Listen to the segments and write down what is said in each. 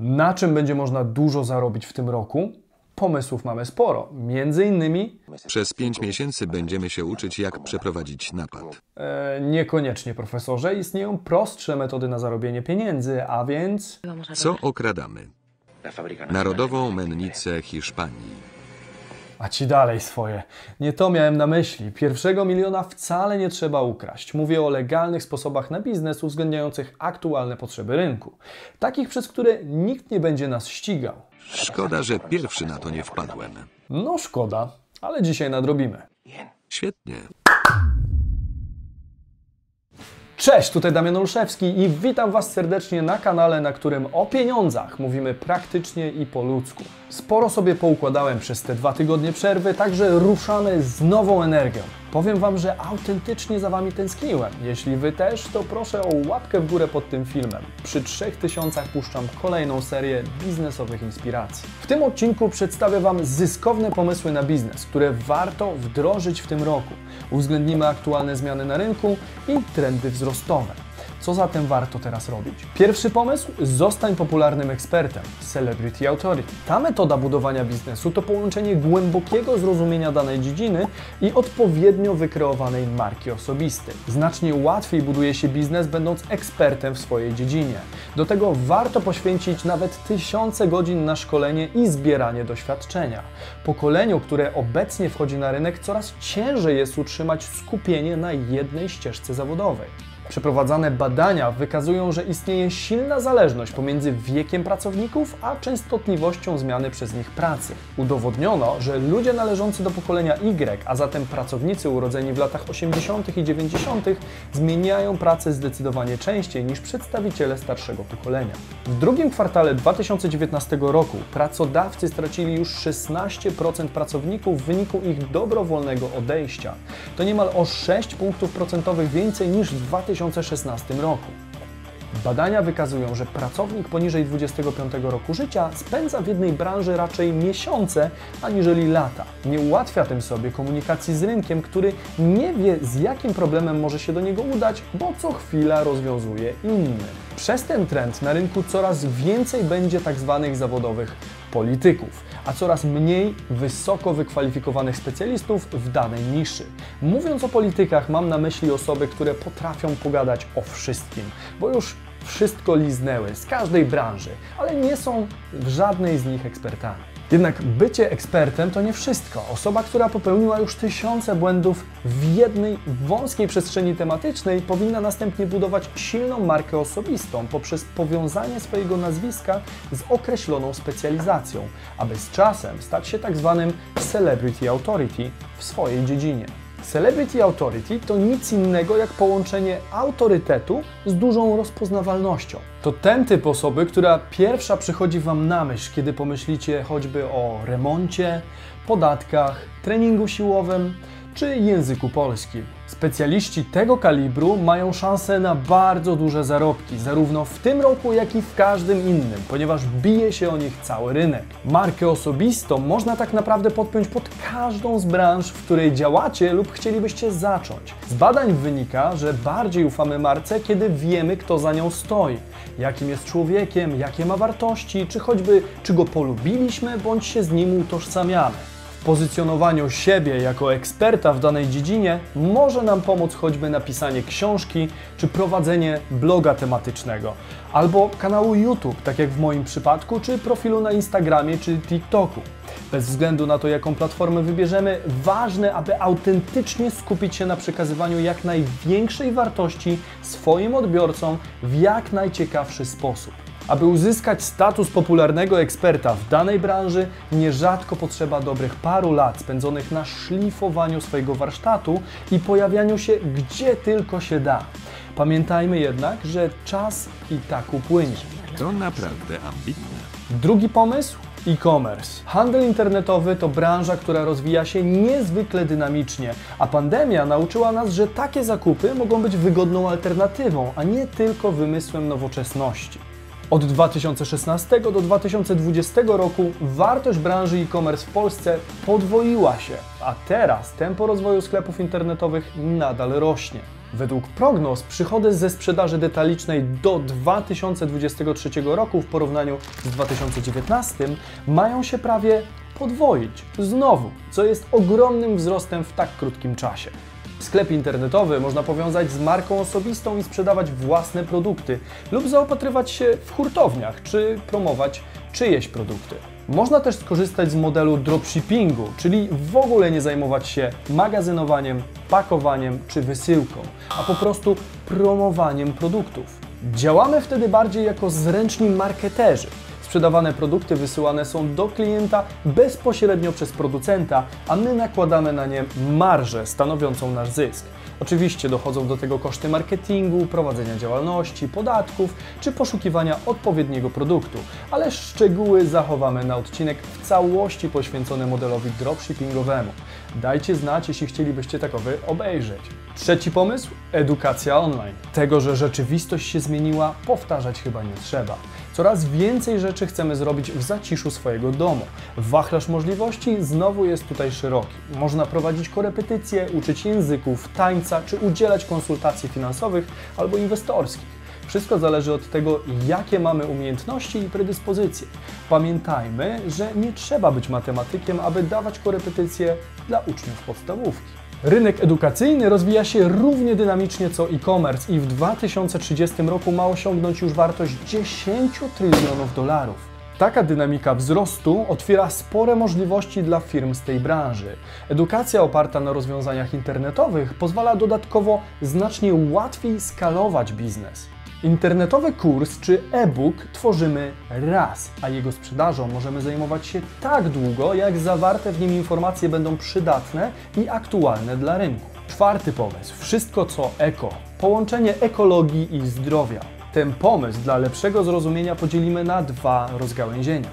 Na czym będzie można dużo zarobić w tym roku? Pomysłów mamy sporo. Między innymi Przez pięć miesięcy będziemy się uczyć, jak przeprowadzić napad. e, niekoniecznie, profesorze, istnieją prostsze metody na zarobienie pieniędzy, a więc Co okradamy? Narodową mennicę Hiszpanii. A ci dalej swoje. Nie to miałem na myśli. Pierwszego miliona wcale nie trzeba ukraść. Mówię o legalnych sposobach na biznes uwzględniających aktualne potrzeby rynku. Takich, przez które nikt nie będzie nas ścigał. Szkoda, że pierwszy na to nie wpadłem. No szkoda, ale dzisiaj nadrobimy. Świetnie. Cześć, tutaj Damian Olszewski i witam Was serdecznie na kanale, na którym o pieniądzach mówimy praktycznie i po ludzku. Sporo sobie poukładałem przez te dwa tygodnie przerwy, także ruszamy z nową energią. Powiem Wam, że autentycznie za Wami tęskniłem. Jeśli Wy też, to proszę o łapkę w górę pod tym filmem. Przy 3000 puszczam kolejną serię biznesowych inspiracji. W tym odcinku przedstawię Wam zyskowne pomysły na biznes, które warto wdrożyć w tym roku. Uwzględnimy aktualne zmiany na rynku i trendy wzrostowe. Co zatem warto teraz robić? Pierwszy pomysł: zostań popularnym ekspertem. Celebrity Authority. Ta metoda budowania biznesu to połączenie głębokiego zrozumienia danej dziedziny i odpowiednio wykreowanej marki osobistej. Znacznie łatwiej buduje się biznes, będąc ekspertem w swojej dziedzinie. Do tego warto poświęcić nawet tysiące godzin na szkolenie i zbieranie doświadczenia. Pokoleniu, które obecnie wchodzi na rynek, coraz ciężej jest utrzymać skupienie na jednej ścieżce zawodowej. Przeprowadzane badania wykazują, że istnieje silna zależność pomiędzy wiekiem pracowników a częstotliwością zmiany przez nich pracy. Udowodniono, że ludzie należący do pokolenia Y, a zatem pracownicy urodzeni w latach 80. i 90., zmieniają pracę zdecydowanie częściej niż przedstawiciele starszego pokolenia. W drugim kwartale 2019 roku pracodawcy stracili już 16% pracowników w wyniku ich dobrowolnego odejścia. To niemal o 6 punktów procentowych więcej niż w 2016 roku. Badania wykazują, że pracownik poniżej 25 roku życia spędza w jednej branży raczej miesiące, aniżeli lata. Nie ułatwia tym sobie komunikacji z rynkiem, który nie wie, z jakim problemem może się do niego udać, bo co chwila rozwiązuje inny. Przez ten trend na rynku coraz więcej będzie tak zwanych zawodowych polityków, a coraz mniej wysoko wykwalifikowanych specjalistów w danej niszy. Mówiąc o politykach, mam na myśli osoby, które potrafią pogadać o wszystkim, bo już wszystko liznęły z każdej branży, ale nie są w żadnej z nich ekspertami. Jednak bycie ekspertem to nie wszystko. Osoba, która popełniła już tysiące błędów w jednej wąskiej przestrzeni tematycznej, powinna następnie budować silną markę osobistą poprzez powiązanie swojego nazwiska z określoną specjalizacją, aby z czasem stać się tak zwanym celebrity authority w swojej dziedzinie. Celebrity Authority to nic innego jak połączenie autorytetu z dużą rozpoznawalnością. To ten typ osoby, która pierwsza przychodzi Wam na myśl, kiedy pomyślicie choćby o remoncie, podatkach, treningu siłowym czy języku polskim. Specjaliści tego kalibru mają szansę na bardzo duże zarobki, zarówno w tym roku, jak i w każdym innym, ponieważ bije się o nich cały rynek. Markę osobistą można tak naprawdę podpiąć pod każdą z branż, w której działacie lub chcielibyście zacząć. Z badań wynika, że bardziej ufamy marce, kiedy wiemy, kto za nią stoi, jakim jest człowiekiem, jakie ma wartości, czy choćby czy go polubiliśmy, bądź się z nim utożsamiamy pozycjonowaniu siebie jako eksperta w danej dziedzinie może nam pomóc choćby napisanie książki czy prowadzenie bloga tematycznego, albo kanału YouTube, tak jak w moim przypadku, czy profilu na Instagramie czy TikToku. Bez względu na to, jaką platformę wybierzemy, ważne, aby autentycznie skupić się na przekazywaniu jak największej wartości swoim odbiorcom w jak najciekawszy sposób. Aby uzyskać status popularnego eksperta w danej branży, nierzadko potrzeba dobrych paru lat spędzonych na szlifowaniu swojego warsztatu i pojawianiu się gdzie tylko się da. Pamiętajmy jednak, że czas i tak upłynie. To naprawdę ambitne. Drugi pomysł? E-commerce. Handel internetowy to branża, która rozwija się niezwykle dynamicznie, a pandemia nauczyła nas, że takie zakupy mogą być wygodną alternatywą, a nie tylko wymysłem nowoczesności. Od 2016 do 2020 roku wartość branży e-commerce w Polsce podwoiła się, a teraz tempo rozwoju sklepów internetowych nadal rośnie. Według prognoz przychody ze sprzedaży detalicznej do 2023 roku w porównaniu z 2019 mają się prawie podwoić. Znowu, co jest ogromnym wzrostem w tak krótkim czasie. Sklep internetowy można powiązać z marką osobistą i sprzedawać własne produkty lub zaopatrywać się w hurtowniach czy promować czyjeś produkty. Można też skorzystać z modelu dropshippingu, czyli w ogóle nie zajmować się magazynowaniem, pakowaniem czy wysyłką, a po prostu promowaniem produktów. Działamy wtedy bardziej jako zręczni marketerzy. Sprzedawane produkty wysyłane są do klienta bezpośrednio przez producenta, a my nakładamy na nie marżę stanowiącą nasz zysk. Oczywiście dochodzą do tego koszty marketingu, prowadzenia działalności, podatków czy poszukiwania odpowiedniego produktu, ale szczegóły zachowamy na odcinek w całości poświęcony modelowi dropshippingowemu. Dajcie znać, jeśli chcielibyście takowy obejrzeć. Trzeci pomysł? Edukacja online. Tego, że rzeczywistość się zmieniła, powtarzać chyba nie trzeba. Coraz więcej rzeczy chcemy zrobić w zaciszu swojego domu. Wachlarz możliwości znowu jest tutaj szeroki. Można prowadzić korepetycje, uczyć języków, tańca czy udzielać konsultacji finansowych albo inwestorskich. Wszystko zależy od tego, jakie mamy umiejętności i predyspozycje. Pamiętajmy, że nie trzeba być matematykiem, aby dawać korepetycje dla uczniów podstawówki. Rynek edukacyjny rozwija się równie dynamicznie co e-commerce i w 2030 roku ma osiągnąć już wartość 10 trylionów dolarów. Taka dynamika wzrostu otwiera spore możliwości dla firm z tej branży. Edukacja oparta na rozwiązaniach internetowych pozwala dodatkowo znacznie łatwiej skalować biznes. Internetowy kurs czy e-book tworzymy raz, a jego sprzedażą możemy zajmować się tak długo, jak zawarte w nim informacje będą przydatne i aktualne dla rynku. Czwarty pomysł. Wszystko co eko. Połączenie ekologii i zdrowia. Ten pomysł dla lepszego zrozumienia podzielimy na dwa rozgałęzienia.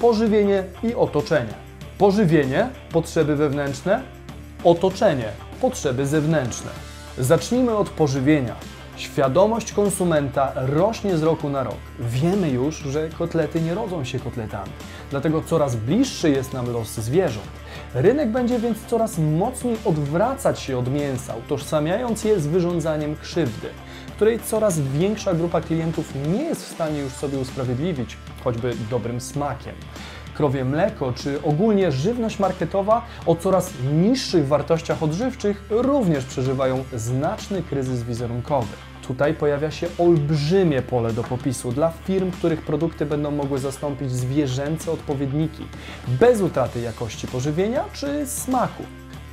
Pożywienie i otoczenie. Pożywienie, potrzeby wewnętrzne, otoczenie, potrzeby zewnętrzne. Zacznijmy od pożywienia. Świadomość konsumenta rośnie z roku na rok. Wiemy już, że kotlety nie rodzą się kotletami, dlatego coraz bliższy jest nam los zwierząt. Rynek będzie więc coraz mocniej odwracać się od mięsa, utożsamiając je z wyrządzaniem krzywdy, której coraz większa grupa klientów nie jest w stanie już sobie usprawiedliwić, choćby dobrym smakiem krowie mleko, czy ogólnie żywność marketowa o coraz niższych wartościach odżywczych również przeżywają znaczny kryzys wizerunkowy. Tutaj pojawia się olbrzymie pole do popisu dla firm, których produkty będą mogły zastąpić zwierzęce odpowiedniki, bez utraty jakości pożywienia czy smaku.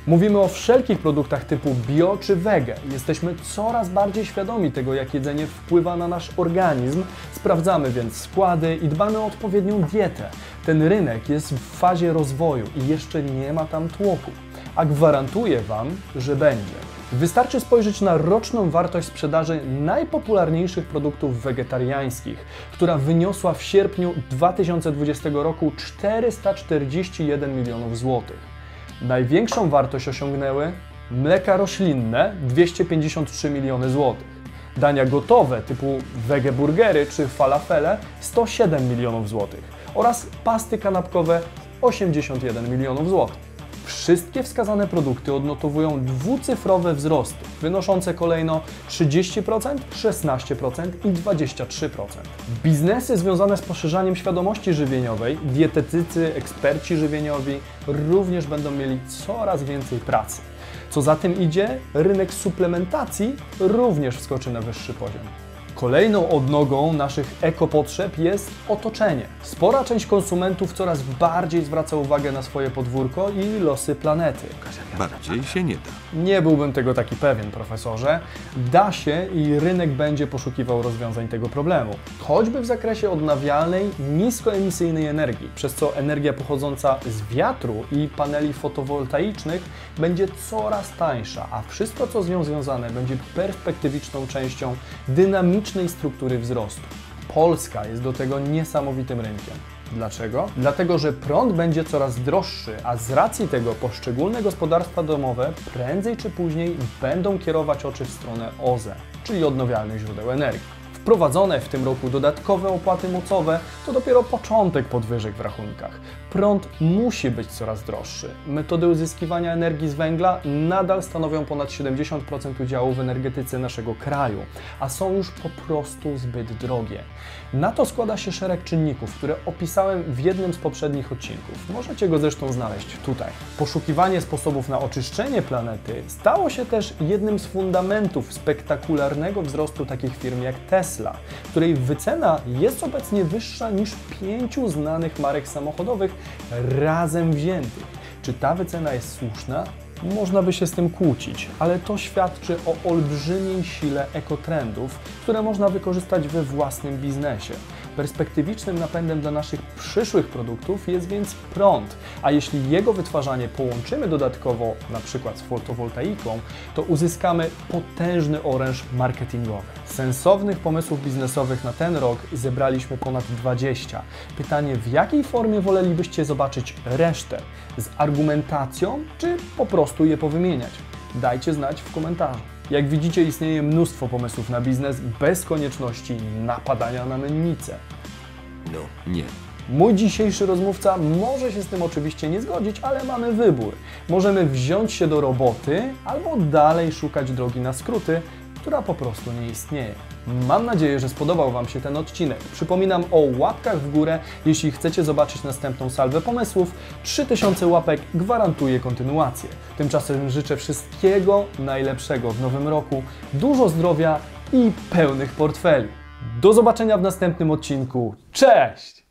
Mówimy o wszelkich produktach typu bio czy wege. Jesteśmy coraz bardziej świadomi tego, jak jedzenie wpływa na nasz organizm. Sprawdzamy więc składy i dbamy o odpowiednią dietę. Ten rynek jest w fazie rozwoju i jeszcze nie ma tam tłoku. A gwarantuję Wam, że będzie. Wystarczy spojrzeć na roczną wartość sprzedaży najpopularniejszych produktów wegetariańskich, która wyniosła w sierpniu 2020 roku 441 milionów złotych. Największą wartość osiągnęły mleka roślinne 253 miliony złotych, dania gotowe typu wegeburgery czy falafele 107 milionów złotych oraz pasty kanapkowe 81 milionów złotych. Wszystkie wskazane produkty odnotowują dwucyfrowe wzrosty, wynoszące kolejno 30%, 16% i 23%. Biznesy związane z poszerzaniem świadomości żywieniowej, dietetycy, eksperci żywieniowi również będą mieli coraz więcej pracy. Co za tym idzie, rynek suplementacji również wskoczy na wyższy poziom. Kolejną odnogą naszych ekopotrzeb jest otoczenie. Spora część konsumentów coraz bardziej zwraca uwagę na swoje podwórko i losy planety. Bardziej się nie da. Nie byłbym tego taki pewien, profesorze. Da się i rynek będzie poszukiwał rozwiązań tego problemu. Choćby w zakresie odnawialnej, niskoemisyjnej energii, przez co energia pochodząca z wiatru i paneli fotowoltaicznych będzie coraz tańsza, a wszystko, co z nią związane, będzie perspektywiczną częścią dynamicznej struktury wzrostu. Polska jest do tego niesamowitym rynkiem. Dlaczego? Dlatego, że prąd będzie coraz droższy, a z racji tego poszczególne gospodarstwa domowe prędzej czy później będą kierować oczy w stronę OZE, czyli odnawialnych źródeł energii. Wprowadzone w tym roku dodatkowe opłaty mocowe to dopiero początek podwyżek w rachunkach. Prąd musi być coraz droższy. Metody uzyskiwania energii z węgla nadal stanowią ponad 70% udziału w energetyce naszego kraju, a są już po prostu zbyt drogie. Na to składa się szereg czynników, które opisałem w jednym z poprzednich odcinków. Możecie go zresztą znaleźć tutaj. Poszukiwanie sposobów na oczyszczenie planety stało się też jednym z fundamentów spektakularnego wzrostu takich firm jak Tesla, której wycena jest obecnie wyższa niż pięciu znanych marek samochodowych razem wziętych. Czy ta wycena jest słuszna? Można by się z tym kłócić, ale to świadczy o olbrzymiej sile ekotrendów, które można wykorzystać we własnym biznesie. Perspektywicznym napędem dla naszych przyszłych produktów jest więc prąd, a jeśli jego wytwarzanie połączymy dodatkowo na przykład z fotowoltaiką, to uzyskamy potężny oręż marketingowy. Sensownych pomysłów biznesowych na ten rok zebraliśmy ponad 20. Pytanie, w jakiej formie wolelibyście zobaczyć resztę? Z argumentacją, czy po prostu je powymieniać? Dajcie znać w komentarzu. Jak widzicie, istnieje mnóstwo pomysłów na biznes bez konieczności napadania na mennicę. No, nie. Mój dzisiejszy rozmówca może się z tym oczywiście nie zgodzić, ale mamy wybór. Możemy wziąć się do roboty albo dalej szukać drogi na skróty, która po prostu nie istnieje. Mam nadzieję, że spodobał Wam się ten odcinek. Przypominam o łapkach w górę, jeśli chcecie zobaczyć następną salwę pomysłów. 3000 łapek gwarantuje kontynuację. Tymczasem życzę wszystkiego najlepszego w nowym roku, dużo zdrowia i pełnych portfeli. Do zobaczenia w następnym odcinku. Cześć!